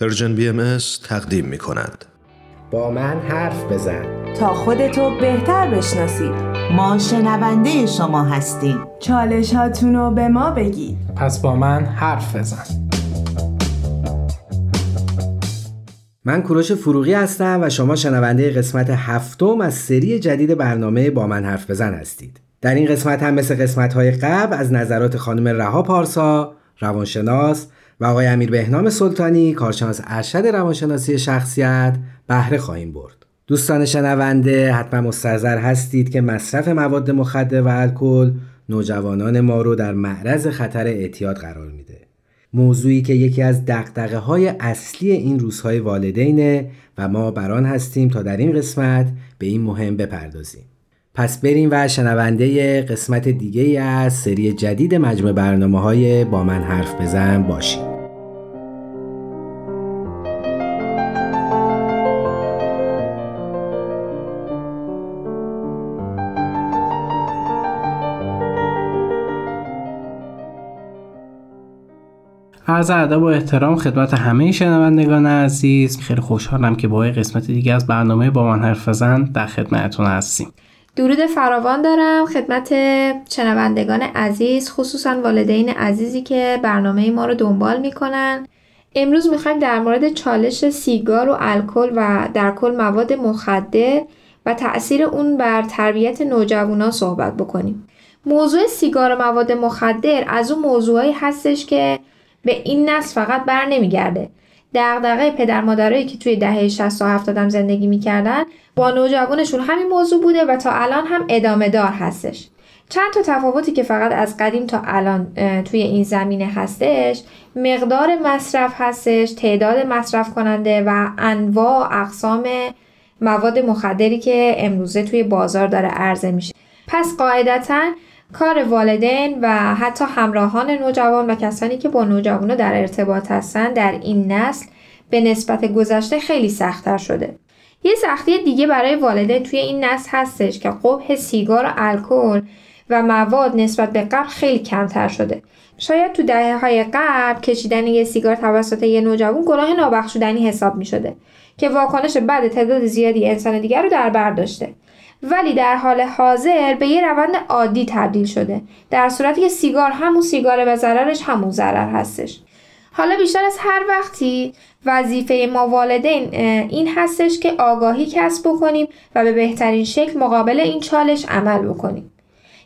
Persian BMS تقدیم می کند. با من حرف بزن. تا خودتو بهتر بشناسید. ما شنونده شما هستیم. چالش هاتونو به ما بگید. پس با من حرف بزن. من کوروش فروغی هستم و شما شنونده قسمت هفتم از سری جدید برنامه با من حرف بزن هستید. در این قسمت هم مثل قسمت های قبل از نظرات خانم رها پارسا روانشناس و آقای امیر بهنام سلطانی کارشناس ارشد روانشناسی شخصیت بهره خواهیم برد. دوستان شنونده حتما مستظر هستید که مصرف مواد مخدر و الکل نوجوانان ما رو در معرض خطر اعتیاد قرار میده. موضوعی که یکی از دقدقه های اصلی این روزهای والدینه و ما بران هستیم تا در این قسمت به این مهم بپردازیم. پس بریم و شنونده قسمت دیگه از سری جدید مجموع برنامه های با من حرف بزن باشیم. از ادب و احترام خدمت همه شنوندگان عزیز. خیلی خوشحالم که با قسمت دیگه از برنامه با من حرف بزن در خدمتتون هستیم. درود فراوان دارم خدمت شنوندگان عزیز خصوصا والدین عزیزی که برنامه ما رو دنبال می‌کنن. امروز می‌خوایم در مورد چالش سیگار و الکل و در کل مواد مخدر و تاثیر اون بر تربیت نوجوانان صحبت بکنیم. موضوع سیگار و مواد مخدر از اون موضوعی هستش که به این نسل فقط بر نمیگرده. دغدغه پدر مادرایی که توی دهه 60 و 70 زندگی می‌کردن با نوجوانشون همین موضوع بوده و تا الان هم ادامه دار هستش. چند تا تفاوتی که فقط از قدیم تا الان توی این زمینه هستش مقدار مصرف هستش تعداد مصرف کننده و انواع اقسام مواد مخدری که امروزه توی بازار داره عرضه میشه. پس قاعدتا کار والدین و حتی همراهان نوجوان و کسانی که با نوجوانو در ارتباط هستن در این نسل به نسبت گذشته خیلی سختتر شده. یه سختی دیگه برای والدین توی این نسل هستش که قبح سیگار و الکل و مواد نسبت به قبل خیلی کمتر شده. شاید تو دهه های قبل کشیدن یه سیگار توسط یه نوجوان گناه نابخشودنی حساب می شده که واکنش بعد تعداد زیادی انسان دیگر رو در بر داشته. ولی در حال حاضر به یه روند عادی تبدیل شده. در صورتی که سیگار همون سیگاره و ضررش همون ضرر هستش. حالا بیشتر از هر وقتی وظیفه ما والدین این هستش که آگاهی کسب بکنیم و به بهترین شکل مقابل این چالش عمل بکنیم.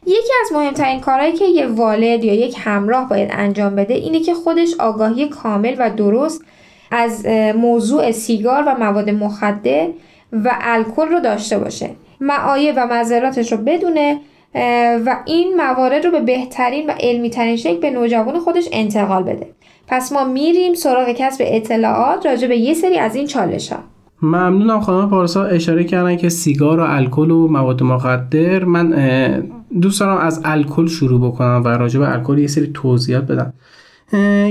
یکی از مهمترین کارهایی که یه والد یا یک همراه باید انجام بده اینه که خودش آگاهی کامل و درست از موضوع سیگار و مواد مخدر و الکل رو داشته باشه. معایب و مذراتش رو بدونه و این موارد رو به بهترین و علمی ترین شکل به نوجوان خودش انتقال بده. پس ما میریم سراغ کسب اطلاعات راجع به یه سری از این چالش ها ممنونم خانم پارسا. اشاره کردن که سیگار و الکل و مواد مخدر. من دوست دارم از الکل شروع بکنم و راجع به الکل یه سری توضیحات بدم.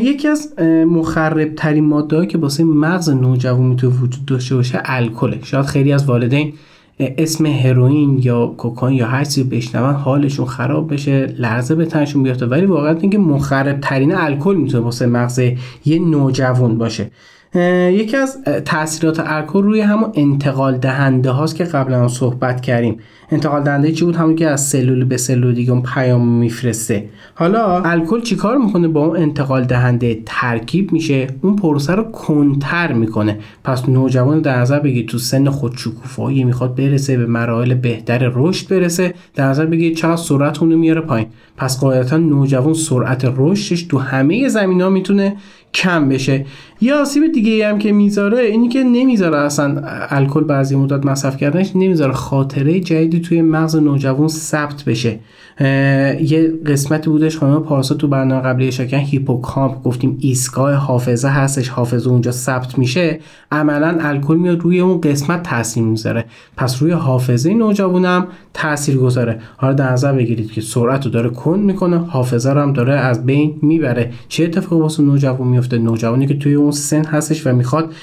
یکی از مخرب ترین ماده که واسه مغز نوجوان می‌تونه وجود داشته باشه الکله. شاید خیلی از والدین اسم هروئین یا کوکائین یا هر چیزی بشنون حالشون خراب بشه لرزه به تنشون بیفته. ولی واقعا اینکه مخرب ترین الکل می‌تونه واسه مغز یه نوجوان باشه. یکی از تاثیرات الکل روی همون انتقال دهنده هاست که قبلا صحبت کردیم. انتقال دهنده چی بود؟ همون که از سلول به سلول دیگه اون پیام میفرسته. حالا الکل چیکار می‌کنه؟ با اون انتقال دهنده ترکیب میشه. اون پروسه رو کنتر می‌کنه. پس نوجوان در نظر بگید تو سن خودشکوفایی می‌خواد برسه به مراحل بهتر رشد برسه. در نظر بگید چقدر سرعت اونو میاره پایین. پس قاعدتا نوجوان سرعت رشدش تو همه زمینا می‌تونه کم بشه. یا آسیب دیگه هم که می‌ذاره اینی که نمی‌ذاره اصلا الکل بعضی مدت مصرف کردنش نمی‌ذاره خاطره جدیدی توی مغز نوجوان ثبت بشه. یه قسمتی بودش خانم پارسا تو برنامه قبلی شکن هیپوکامپ. گفتیم ایستگاه حافظه هستش حافظه اونجا ثبت میشه. عملا الکل میاد روی اون قسمت تاثیر می‌ذاره. پس روی حافظه نوجوانم تاثیر گذاره. حالا در نظر بگیرید که سرعت رو داره کند می‌کنه حافظه رو هم داره از بین می‌بره. چه اتفاقی واسه نوجوان میفته نوجوانی که توی اون سن هستش و می‌خواد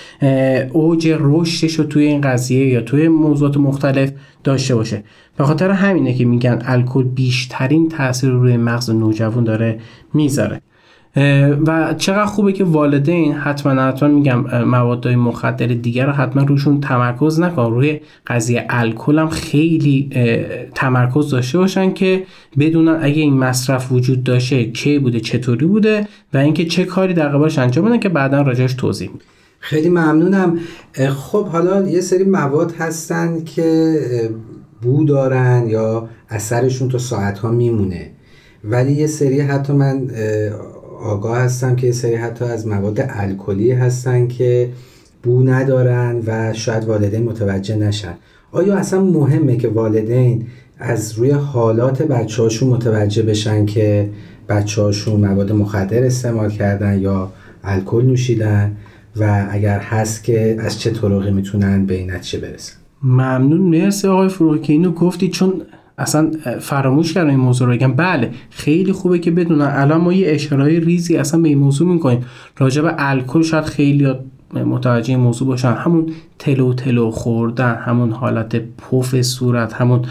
اوج رشدش رو توی این قضیه یا توی موضوعات مختلف داشته باشه. به خاطر همینه که میگن الکل بیشترین تاثیر روی مغز نوجوان داره می‌ذاره. و چقدر خوبه که والدین حتما حتما میگم موادهای مخدر دیگر رو حتما روشون تمرکز نکن روی قضیه الکل هم خیلی تمرکز داشته باشن که بدونن اگه این مصرف وجود داشته کی بوده چطوری بوده و اینکه چه کاری در قبالش انجام بدن که بعدا راجعش توضیح میده خیلی ممنونم. خب حالا یه سری مواد هستن که بو دارن یا اثرشون تا ساعت ها میمونه. ولی یه سری حتی من آگاه هستم که یه سری حتی از مواد الکلی هستن که بو ندارن و شاید والدین متوجه نشن. آیا اصلا مهمه که والدین از روی حالات بچه متوجه بشن که بچه هاشون مواد مخدر استعمال کردن یا الکل نوشیدن؟ و اگر هست که از چه طرقی می‌تونن به این نتیجه برسن؟ ممنون. مرسی آقای فروغی که اینو گفتی چون اصلا فراموش کردم این موضوع رو بگم. بله خیلی خوبه که بدونن. الان ما یه اشاره ریزی اصلا به این موضوع می‌کنیم. راجع به الکل شاید خیلی متوجه موضوع باشن. همون تلو تلو خوردن همون حالت پف صورت همون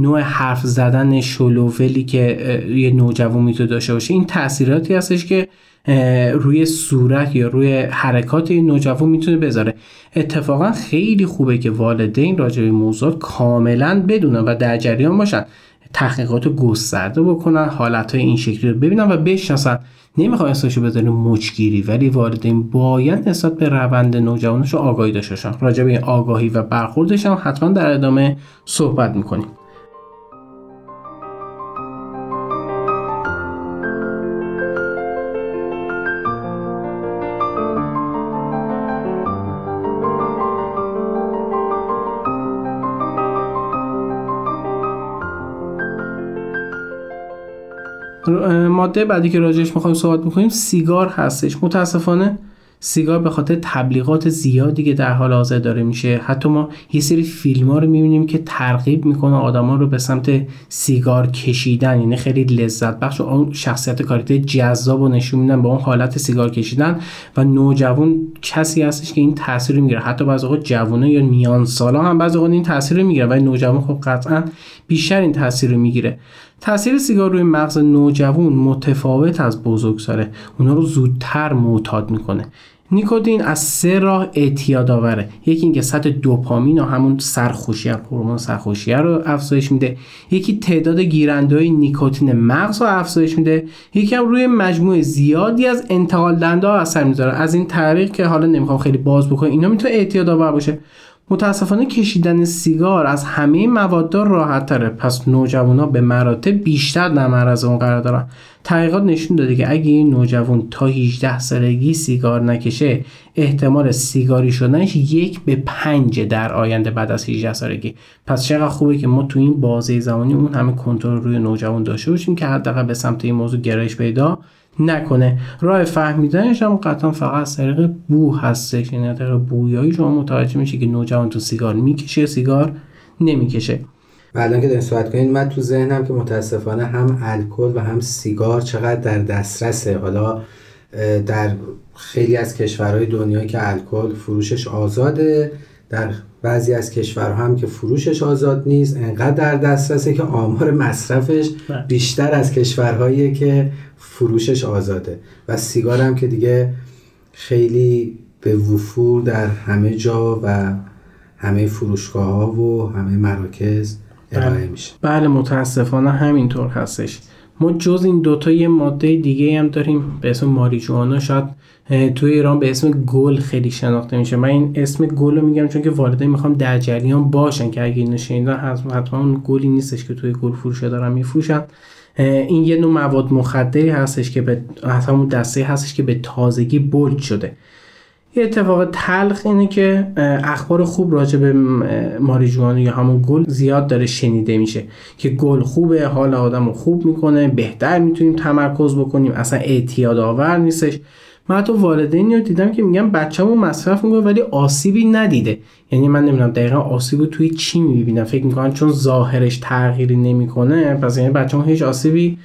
نوع حرف زدن شلوولی که یه نوجوان می‌تونه داشته باشه. این تاثیراتی هستش که روی صورت یا روی حرکات این نوجوان می‌تونه بذاره. اتفاقا خیلی خوبه که والدین راجع به موضوع کاملا بدونن و در جریان باشن. تحقیقات گسترده بکنن حالت های این شکلی رو ببینن و بشناسن. نمی‌خوام اسمشو بذاریم مچگیری ولی والدین باید نسبت به روند نوجوانش آگاهی داشته باشن. راجع به این آگاهی و برخوردش هم حتما در ادامه صحبت می‌کنیم. ماده بعدی که راجعش می‌خوایم صحبت می‌کنیم سیگار هستش. متاسفانه سیگار به خاطر تبلیغات زیادی که در حال حاضر داره میشه. حتی ما یه سری فیلم ها رو می‌بینیم که ترغیب می‌کنه آدما رو به سمت سیگار کشیدن. یعنی خیلی لذت بخش و اون شخصیت کاراکتر جذاب و نشون میدن با اون حالت سیگار کشیدن و نوجوان کسی هستش که این تاثیر می‌گیره. حتی بعضی اوقات جوونه یا میان سالا هم بعضی اوقات این تاثیر می‌گیره ولی نوجوان خب قطعا بیشتر این تاثیر رو می‌گیره. تاثیر سیگار روی مغز نوجوان متفاوت از بزرگساله. اونا رو زودتر معتاد می‌کنه. نیکوتین از سه راه اعتیاد آوره. یکی اینکه سطح دوپامین و همون سرخوشی هورمون سرخوشی رو افزایش میده. یکی تعداد گیرنده های نیکوتین مغز رو افزایش میده. یکی هم روی مجموعه زیادی از انتقال دنده ها اثر می‌ذاره. از این طریق که حالا نمی‌خوام خیلی باز بکنم اینا می‌تونه اعتیاد آور باشه. متاسفانه کشیدن سیگار از همه مواد راحت تره پس ها به مراتب بیشتر در معرض اون قرار دارن. تحقیقات نشون داده که اگه این نوجوان تا 18 سالگی سیگار نکشه احتمال سیگاری شدنش یک به پنج در آینده بعد از 18 سالگی. پس چقدر خوبه که ما تو این بازه زمانی اون همه کنترل روی نوجوان داشته باشیم که حداقل به سمت این موضوع گرایش پیدا نکنه. راه فهمیدنش هم قطعا فقط از طریق بو هستش یعنی از طریق بویایی شما متوجه میشه که نوجوان تو سیگار می‌کشه سیگار نمی‌کشه. و الان که داریم صحبت کنیم من تو ذهنم که متاسفانه هم الکل و هم سیگار چقدر در دسترسه. حالا در خیلی از کشورهای دنیا که الکل فروشش آزاده در بعضی از کشورها هم که فروشش آزاد نیست انقدر در دسترسه که آمار مصرفش بله. بیشتر از کشورهایی که فروشش آزاده و سیگار هم که دیگه خیلی به وفور در همه جا و همه فروشگاه ها و همه مراکز ارائه بله. میشه بله متاسفانه همینطور هستش ما جز این دوتا یه ماده دیگه هم داریم به اسم ماریجوانا. شاید توی ایران به اسم گل خیلی شناخته میشه. من این اسم گل رو میگم چون که والدین می‌خوام در جریان باشن که اگه اینو شنیدن حتما اون گلی نیستش که توی گل فروشه دارن میفروشن. این یه نوع مواد مخدری هستش که به همون دسته هستش که به تازگی بولد شده. یه اتفاق تلخ اینه که اخبار خوب راجع به ماریجوانا یا همون گل زیاد داره شنیده میشه که گل خوبه حال آدم رو خوب می‌کنه بهتر می‌تونیم تمرکز بکنیم اصلا اعتیاد آور نیستش. من حتی والدینی رو دیدم که میگم بچه‌مون مصرف می‌کنه ولی آسیبی ندیده. یعنی من نمی‌دونم دقیقا آسیب رو توی چی می‌بینم فکر می‌کنم چون ظاهرش تغییری نمی‌کنه پس یعنی بچه‌مون هیچ آسیبی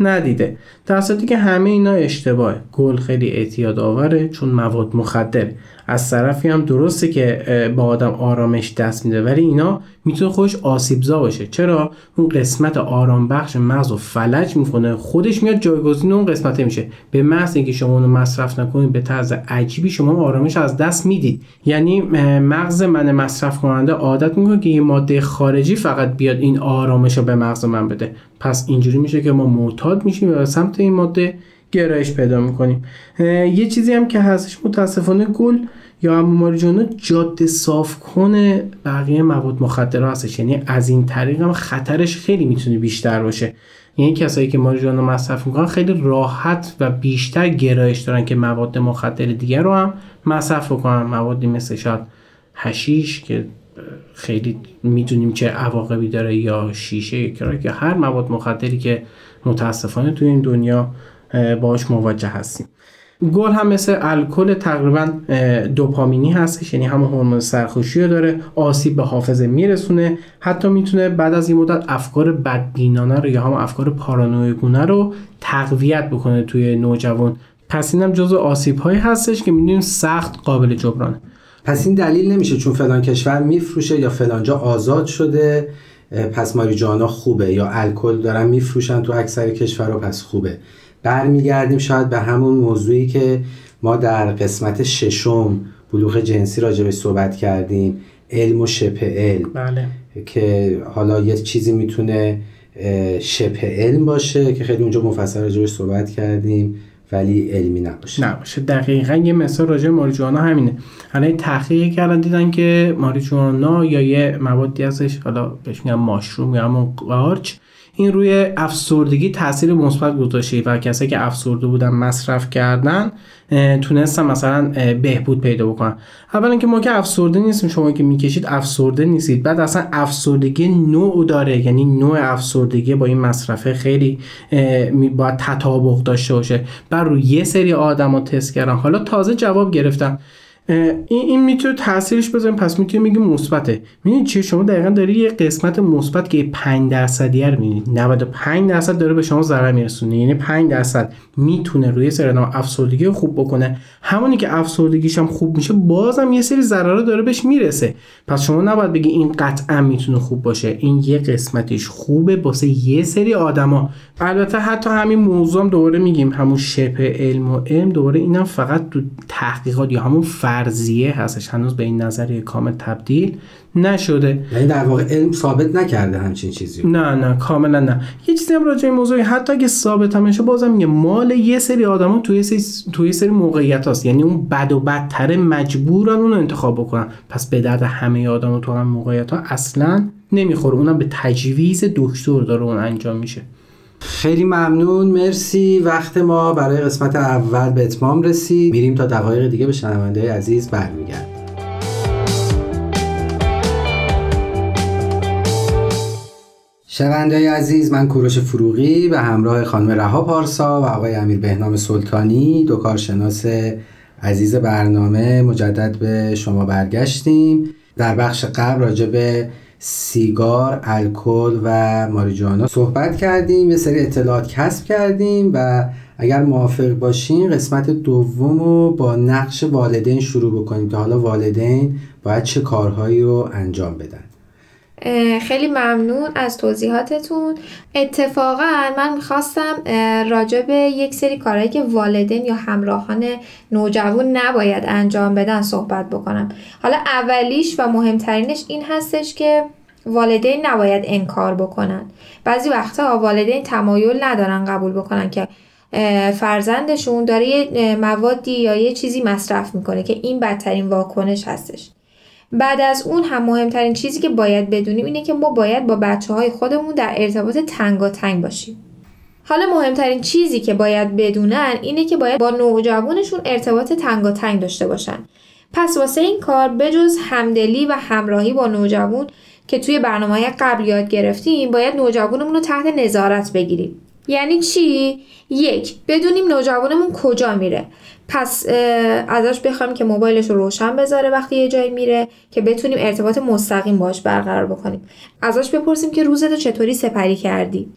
ندیده. در که همه اینا اشتباه گل خیلی اعتیاد آوره چون مواد مخدر از طرفی هم درسته که با آدم آرامش دست میده ولی اینا می‌تونه خودش آسیبزا باشه. چرا؟ اون قسمت آرام بخش مغز رو فلج می‌کنه خودش میاد جایگزین اون قسمته میشه. به محض اینکه شما اونو مصرف نکنید به طرز عجیبی شما آرامش از دست می‌دید. یعنی مغز من مصرف کننده عادت می‌کنه که یه ماده خارجی فقط بیاد این آرامش رو به مغز من بده. پس اینجوری میشه که ما معتاد میشیم و سمت این ماده گرایش پیدا می‌کنیم. یه چیزی هم که هستش متاسفانه گل یا ماریجوانا جاده صاف کنه بقیه مواد مخدر هستش. یعنی از این طریق هم خطرش خیلی می‌تونه بیشتر باشه. یعنی کسایی که ماریجوانا مصرف می‌کنن خیلی راحت و بیشتر گرایش دارن که مواد مخدر دیگر رو هم مصرف کنن موادی مثل شاید هشیش که خیلی می‌دونیم چه عواقبی داره یا شیشه یا هر مواد مخدری که متاسفانه توی این دنیا باش مواجه هستیم. گل هم مثل الکل تقریبا دوپامینی هستش یعنی همون هورمون سرخوشی رو داره آسیب به حافظه میرسونه. حتی می‌تونه بعد از این مدت افکار بدبینانه رو یا هم افکار پارانویگونه رو تقویت بکنه توی نوجوان. پس اینم جزو آسیب هایی هستش که می‌دونیم سخت قابل جبرانه. پس این دلیل نمیشه چون فلان کشور میفروشه یا فلانجا آزاد شده پس ماریجوانا خوبه یا الکل دارن میفروشن تو اکثر کشورها پس خوبه. برمیگردیم شاید به همون موضوعی که ما در قسمت ششم بلوغ جنسی راجع به صحبت کردیم علم و شبه علم. بله. که حالا یه چیزی می‌تونه شبه علم باشه که خیلی اونجا مفصل راجع صحبت کردیم ولی علمی نباشه. نباشه. دقیقا یه مثال راجع ماریجوانا همینه. حالا تحقیق کردن دیدن که ماریجوانا یا یه موادی ازش حالا بهش میگن ماشروم یا همون قارچ این روی افسردگی تاثیر مثبت گذاشته و کسایی که افسرده بودن مصرف کردن تونستن مثلا بهبود پیدا بکنن. اولا که ما که افسرده نیستیم شما که می‌کشید افسرده نیستید. بعد اصلا افسردگی نوع داره یعنی نوع افسردگی با این مصرفه خیلی باید تطابق داشته باشه. بر روی یه سری آدما تست کردن. حالا تازه جواب گرفتن. این این می‌تونه تاثیرش بذاریم. پس می‌تونیم بگیم مثبته. می‌دونید چی؟ شما دقیقا داری یه قسمت مثبت که 5 درصدی رو می‌بینید 95 درصد داره به شما ضرر میرسونه. یعنی 5 درصد می‌تونه روی سر افسردگی خوب بکنه. همونی که افسردگیش هم خوب میشه بازم یه سری ضرر داره بهش می‌رسه. پس شما نباید بگی این قطعا می‌تونه خوب باشه. این یه قسمتش خوبه واسه یه سری آدما. البته حتی همین موضوع هم دوباره میگیم. همون شبه علم و علم دوباره اینم فقط تو تحقیقات یا همون فرضیه هستش. هنوز به این نظریه کامل تبدیل نشده. یعنی در واقع علم ثابت نکرده همچین چیزی. نه نه کاملا نه. یه چیزی هم راجع موضوع حتی اگه ثابت هم بازم میگه مال یه سری آدما توی سری توی سری موقعیت هست یعنی اون بد و بدتر مجبورن اون رو انتخاب بکنن. پس به درد همه آدما تو هم موقعیت ها اصلا نمی‌خوره. اونم به تجویز دکتر داره اون انجام میشه. خیلی ممنون مرسی. وقت ما برای قسمت اول به اتمام رسید. میریم تا دقایق دیگه به شنونده عزیز برمیگرد شنونده عزیز من کوروش فروغی به همراه خانم رها پارسا و آقای امیر بهنام سلطانی دو کارشناس عزیز برنامه مجدد به شما برگشتیم. در بخش قبل راجع به سیگار، الکل و ماریجوانا صحبت کردیم یه سری اطلاعات کسب کردیم و اگر موافق باشین قسمت دوم رو با نقش والدین شروع بکنیم که حالا والدین باید چه کارهایی رو انجام بدن. خیلی ممنون از توضیحاتتون. اتفاقا من می‌خواستم راجع به یک سری کارهایی که والدین یا همراهان نوجوان نباید انجام بدن صحبت بکنم. حالا اولیش و مهمترینش این هستش که والدین نباید انکار بکنن. بعضی وقتها والدین تمایل ندارن قبول بکنن که فرزندشون داره یه موادی یا یه چیزی مصرف می‌کنه که این بدترین واکنش هستش. بعد از اون هم مهمترین چیزی که باید بدونیم اینه که ما باید با بچه های خودمون در ارتباط تنگ باشیم. حالا مهمترین چیزی که باید بدونن اینه که باید با نوجوانشون ارتباط تنگ داشته باشن. پس واسه این کار بجز همدلی و همراهی با نوجوان که توی برنامه قبل یاد گرفتیم باید نوجوانمون رو تحت نظارت بگیریم. یعنی چی؟ یک بدونیم نوجوانمون کجا میره. پس ازش بخوایم که موبایلش رو روشن بذاره وقتی یه جایی میره که بتونیم ارتباط مستقیم باش برقرار بکنیم. ازش بپرسیم که روزتو چطوری سپری کردی.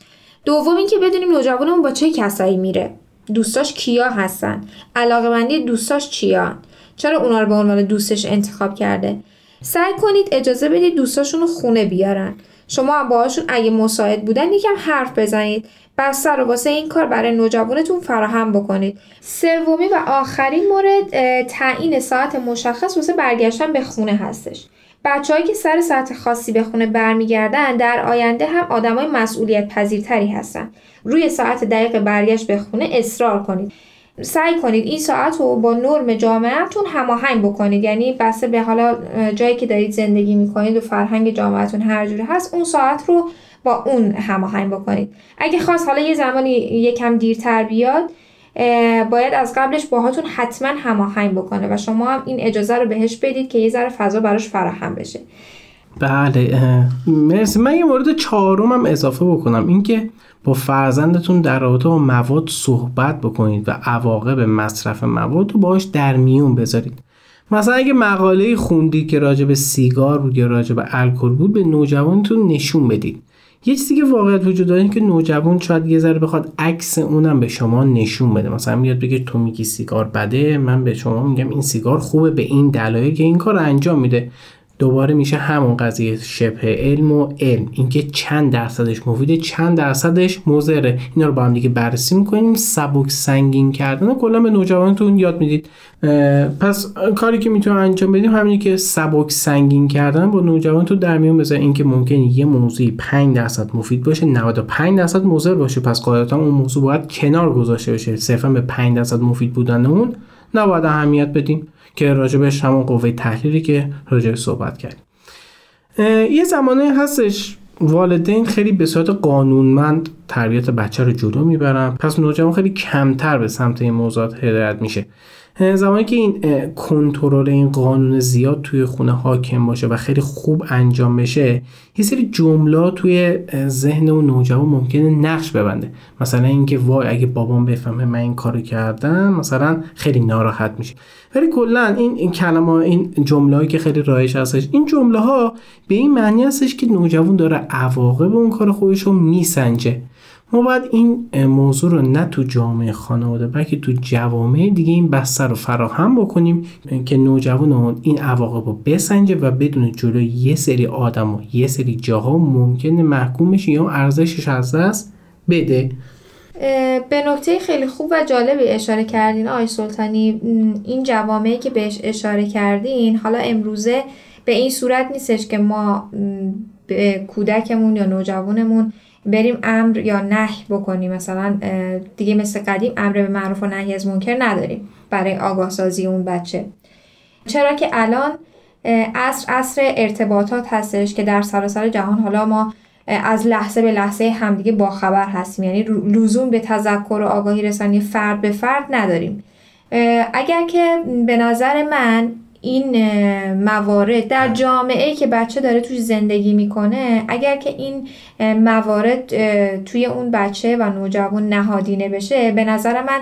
دوم اینکه بدونیم نوجوانمون با چه کسایی میره. دوستاش کیا هستن؟ علاقه دوستاش چیان چرا اونا رو به عنوان دوستش انتخاب کرده؟ سعی کنید اجازه بدید دوستاشون رو خونه بیارن. شما باهاشون اگه مساعد بودن یکم حرف بزنید. بستر رو واسه این کار برای نوجوانتون فراهم بکنید. سومی و آخرین مورد تعیین ساعت مشخص واسه برگشتن به خونه هستش. بچههایی که سر ساعت خاصی به خونه برمیگردن در آینده هم آدمای مسئولیت پذیرتری هستن. روی ساعت دقیق برگشت به خونه اصرار کنید. سعی کنید این ساعت رو با نرم جامعهتون هماهنگ بکنید. یعنی بسته به حالا جایی که دارید زندگی می‌کنید و فرهنگ جامعهتون هر جوری هست اون ساعت رو با اون هماهنگ بکنید. اگه خواست حالا یه زمانی یکم دیرتر بیاد باید از قبلش باهاتون حتما هماهنگ بکنه و شما هم این اجازه رو بهش بدید که یه ذره فضا براش فراهم بشه. بله مرسی. من یه مورد هم اضافه بکنم. اینکه با فرزندتون در رابطه با مواد صحبت بکنید و عواقب مصرف مواد رو باش در میون بذارید. مثلا اگه مقاله خوندی که راجع به سیگار بود یا راجع به الکل بود به نوجوانتون نشون بدید. یه چیزی که واقعیت وجود داره که نوجوان شاید یه ذره بخواد عکس اونم به شما نشون بده. مثلا میاد بگه تو میگی سیگار بده من به شما میگم این سیگار خوبه به این دلایل که این کار انجام میده. دوباره میشه همون قضیه شبه علم و علم. اینکه چند درصدش مفیده چند درصدش مضره. اینا رو با هم دیگه بررسی می‌کنیم. سبک سنگین کردن. کلا به نوجوانتون یاد می‌دید. پس کاری که می‌تونیم انجام بدیم همینه که سبک سنگین کردن با نوجوانتون در میون بذار اینکه ممکنه یه موضوعی 5 درصد مفید باشه 95 درصد مضر باشه. پس قاعدتا اون موضوع باید کنار گذاشته بشه صرفا به 5 درصد مفید بودن اون نباید اهمیت بدیم. که راجبش همون قوه تحلیلی که راجب صحبت کردیم. یه زمانه هستش والدین خیلی به صورت قانونمند تربیت بچه رو جلو می‌برن. پس نوجوان خیلی کمتر به سمت این موضوعات هدایت میشه. زمانی که این کنترل این قانون زیاد توی خونه حاکم باشه و خیلی خوب انجام بشه یه سری جمله توی ذهن و نوجوان ممکنه نقش ببنده. مثلا اینکه وای اگه بابام بفهمه من این کارو کردم مثلا خیلی ناراحت میشه. ولی کلا این این کلمه این جمله که خیلی رایج هستش این جمله ها به این معنی هستش که نوجوان داره عواقب اون کار خودش رو میسنجه. ما باید این موضوع رو نه تو جامعه خانواده بلکه تو جوامع دیگه این بستر رو فراهم بکنیم که نوجوان این عواقب رو بسنجه و بدون جلو یه سری آدم و یه سری جاها ممکنه محکومش یا ارزشش از دست بده. به نکته خیلی خوب و جالبی اشاره کردین آقای سلطانی. این جوامعی که بهش اشاره کردین حالا امروزه به این صورت نیستش که ما به کودکمون یا نوجوانمون بریم امر یا نهی بکنیم. مثلا دیگه مثل قدیم امر به معروف و نهی از منکر نداریم برای آگاه سازی اون بچه. چرا که الان عصر عصر ارتباطات هستش که در سراسر جهان حالا ما از لحظه به لحظه همدیگه باخبر هستیم. یعنی لزوم به تذکر و آگاهی رسانی فرد به فرد نداریم. اگر که به نظر من این موارد در جامعه که بچه داره توش زندگی می‌کنه اگر که این موارد توی اون بچه و نوجوان نهادینه بشه به نظر من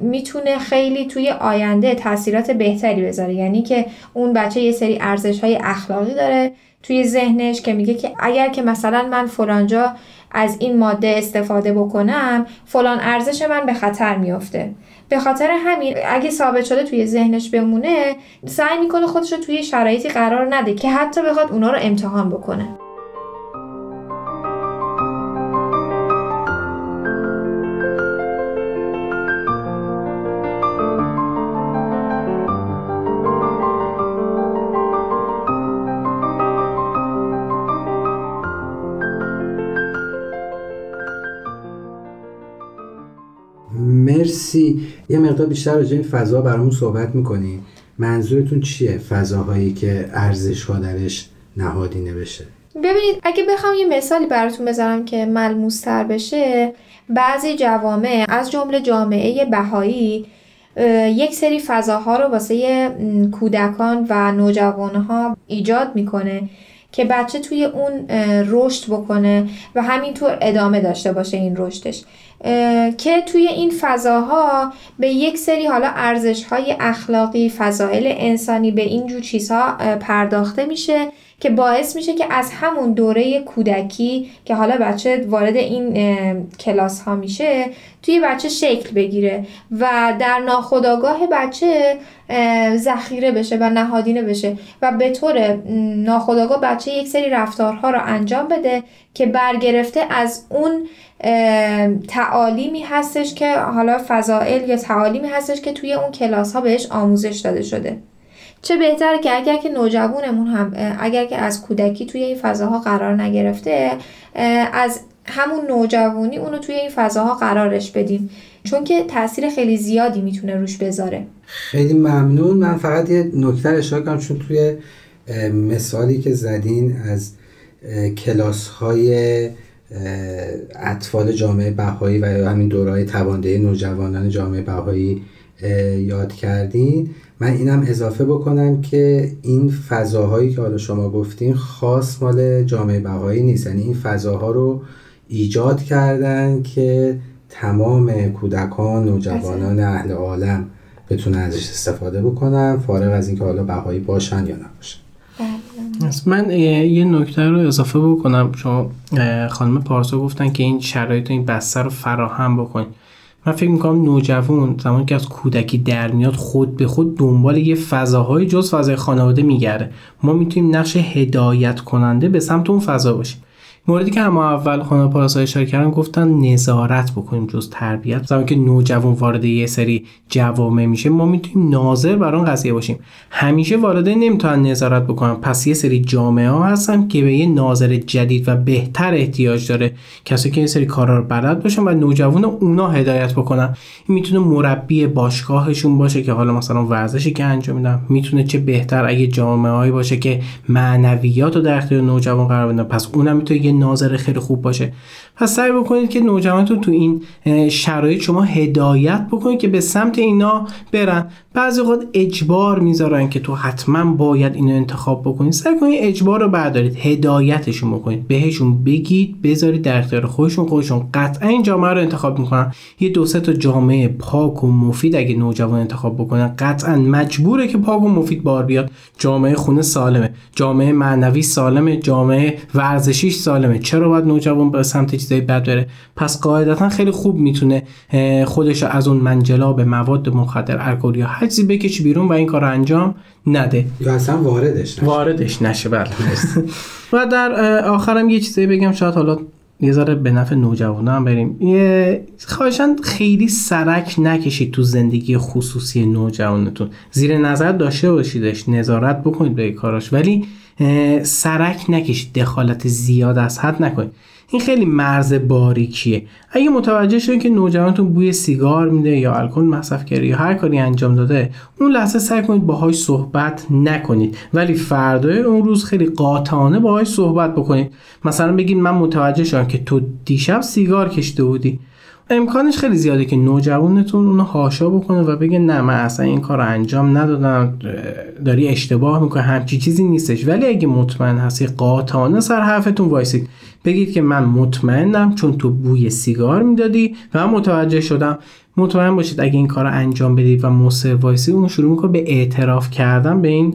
می‌تونه خیلی توی آینده تاثیرات بهتری بذاره. یعنی که اون بچه یه سری ارزش های اخلاقی داره توی ذهنش که میگه که اگر که مثلا من فلانجا از این ماده استفاده بکنم فلان ارزش من به خطر میافته. به خاطر همین اگه ثابت شده توی ذهنش بمونه سعی می‌کنه خودش رو توی شرایطی قرار نده که حتی بخواد اونا رو امتحان بکنه. مقدار بیشتر راجع این فضا برامون صحبت می‌کنی منظورتون چیه؟ فضاهایی که ارزش ها درش نهادینه بشه ببینید اگه بخوام یه مثالی براتون بذارم که ملموس تر بشه بعضی جوامع از جمله جامعه بهایی یک سری فضاها رو واسه کودکان و نوجوانها ایجاد می‌کنه که بچه توی اون رشد بکنه و همینطور ادامه داشته باشه این رشدش. که توی این فضاها به یک سری حالا ارزش های اخلاقی فضایل انسانی به این جور چیزها پرداخته میشه. که باعث میشه که از همون دوره کودکی که حالا بچه وارد این کلاس ها میشه توی بچه شکل بگیره و در ناخودآگاه بچه ذخیره بشه و نهادینه بشه و به طور ناخودآگاه بچه یک سری رفتارها رو انجام بده که برگرفته از اون تعالیمی هستش که حالا فضائل یا تعالیمی هستش که توی اون کلاس ها بهش آموزش داده شده. چه بهتره که اگر که نوجوانمون هم اگر که از کودکی توی این فضاها قرار نگرفته از همون نوجوانی اونو توی این فضاها قرارش بدیم. چون که تاثیر خیلی زیادی می‌تونه روش بذاره. خیلی ممنون. من فقط یه نکته اشاره کنم چون توی مثالی که زدین از کلاس های اطفال جامعه بهایی و همین دورای تواندهی نوجوانان جامعه بهایی یاد کردین. من اینم اضافه بکنم که این فضاهایی که حالا شما گفتین خاص مال جامعه بهایی نیست. یعنی این فضاها رو ایجاد کردن که تمام کودکان نوجوانان اهل عالم بتونن ازش استفاده بکنن فارغ از اینکه حالا بهایی باشن یا نباشن. بله. من یه نکته رو اضافه بکنم. شما خانم پارسا گفتن که این شرایط این بستر رو فراهم بکنید من فکر می‌کنم نوجوان زمانی که از کودکی در میاد خود به خود دنبال یه فضاهای جز فضای خانواده میگرده. ما می‌تونیم نقش هدایت کننده به سمت اون فضا باشیم. موردی که اما اول خانه پاراسا اشاره کردن گفتن نظارت بکنیم جز تربیت. زمانی که نوجوان وارد یه سری جوامع میشه ما می‌تونیم ناظر بر اون قضیه باشیم. همیشه والدین نمی‌تونن نظارت بکنن. پس یه سری جامعه ها هستن که به یه ناظر جدید و بهتر احتیاج داره کسی که یه سری کارا رو بلد باشن و نوجوان اونا هدایت بکنن. می‌تونه مربی باشگاهشون باشه که حالا مثلا ورزشی که انجام میدن. می‌تونه چه بهتر اگه جامعه باشه که معنویات رو در اختیار نوجوان قرار بدن. پس اونم می‌تونه ناظر خیلی خوب باشه. پس سعی بکنید که نوجوانتون تو این شرایط شما هدایت بکنید که به سمت اینا برن. بعضی وقت اجبار می‌ذارن که تو حتما باید اینو انتخاب بکنید. سعی کنید اجبار رو بردارید. هدایتشون بکنید. بهشون بگید بذارید در اختیار خودشون. خودشون قطعا این جامعه رو انتخاب می‌کنن. یه دو تا جامعه پاک و مفید اگه نوجوان انتخاب بکنن قطعا مجبوره که پاک و مفید بار بیاد. جامعه خونه سالمه. جامعه معنوی سالمه. جامعه ورزشیش سالمه. چرا باید نوجوان به سمت چیزای بد بره. پس قاعدتا خیلی خوب می‌تونه خودش از اون منجلاب مواد مخدر الکل یا هر چیزی بکشی بیرون و این کار انجام نده. یا اصلا واردش نشه. واردش نشه بله. و در آخرم یه چیزی بگم شاید حالا یه ذره به نفع نوجوانان هم بریم. خواهشان خیلی سرک نکشید تو زندگی خصوصی نوجوانتون. زیر نظر داشته باشیدش نظارت بکنید به کاراش. ولی سرک نکشید دخالت زیاد از حد نکنید. این خیلی مرز باریکیه. اگه متوجه شدید که نوجوانتون بوی سیگار میده یا الکل مصرف کرده یا هر کاری انجام داده اون لحظه سعی کنید باهاش صحبت نکنید. ولی فردای اون روز خیلی قاطعانه باهاش صحبت بکنید. مثلا بگید من متوجه شدم که تو دیشب سیگار کشیده بودی. امکانش خیلی زیاده که نوجوانتون اونو هاشا بکنه و بگه نه من اصلا این کار انجام ندادم داری اشتباه می‌کنه همچی چیزی نیستش. ولی اگه مطمئن هستی قاطعانه سر حرفتون وایسید. بگید که من مطمئنم چون تو بوی سیگار می‌دادی و من متوجه شدم مطمئن باشید اگه این کار رو انجام بدید و مصر وایسی اون شروع می‌کنه به اعتراف کردن به این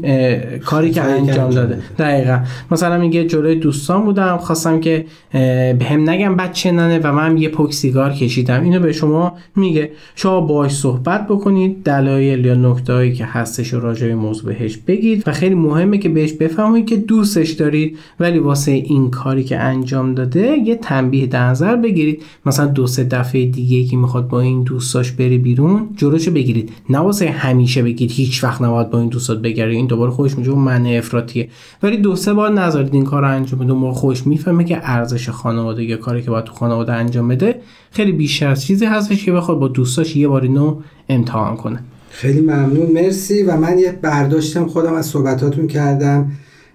کاری که انجام داده. دقیقا. مثلا میگه جلوی دوستان بودم خواستم که به هم نگم بچه ننه و من یه پک سیگار کشیدم. اینو به شما میگه. شما باش صحبت بکنید. دلایل یا نکتهایی که هستش و راجع به موضوع بهش بگید. و خیلی مهمه که بهش بفهمید که دوستش دارید ولی واسه این کاری که انجام داده یه تنبیه در نظر بگیرید. مثلا دو سه دفعه دیگه که می‌خواد با این دوست دوستاش بری بیرون جلوشو بگیرید. نه همیشه بگید هیچ وقت نباید با این دوستات بگیری این دوباره خودش میگه اون معنی افراطیه. ولی دو سه بار نذارید این کار انجام بده. ما خوش می‌فهمه که ارزش خانواده یا کاری که باید تو خانواده انجام بده خیلی بیشتر از چیزی هستش که بخواد با دوستاش یه بار اینو امتحان کنه. خیلی ممنون. مرسی. و من یه برداشتم خودم از صحبتاتون کردم.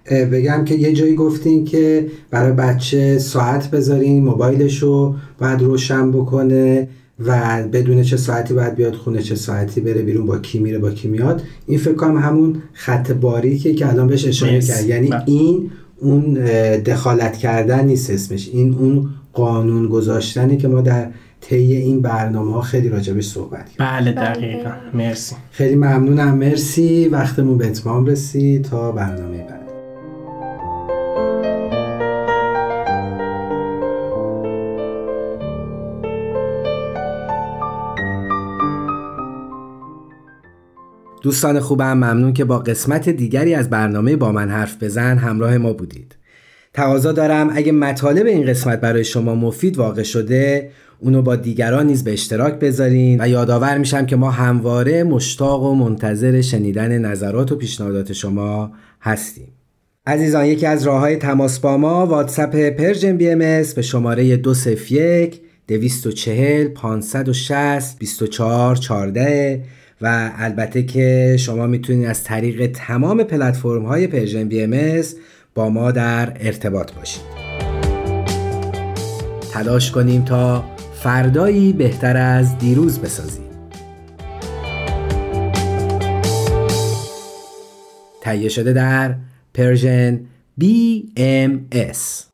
بگم که یه جایی گفتین که برای بچه ساعت بذارین موبایلش رو باید روشن بکنه و بدون چه ساعتی باید بیاد خونه چه ساعتی بره بیرون با کی میره با کی میاد. این فکر کنم همون خط باریکه که الان بهش اشاره کرد یعنی بله. این اون دخالت کردن نیست اسمش. این اون قانون گذاشتنی که ما در طی این برنامه ها خیلی راجبش صحبت بله دقیقا. مرسی. خیلی ممنونم. مرسی. وقتمون به اتمام رسید. تا برنامه دوستان خوبم ممنون که با قسمت دیگری از برنامه با من حرف بزن همراه ما بودید. تقاضا دارم اگه مطالب این قسمت برای شما مفید واقع شده اونو با دیگران نیز به اشتراک بذارین و یادآور میشم که ما همواره مشتاق و منتظر شنیدن نظرات و پیشنهادات شما هستیم. عزیزان یکی از راه های تماس با ما واتساپ Persian BMS به شماره 201 240 560 24 14 و البته که شما می‌تونید از طریق تمام پلتفرم های Persian BMS با ما در ارتباط باشید. تلاش کنیم تا فردایی بهتر از دیروز بسازیم. تهیه شده در Persian BMS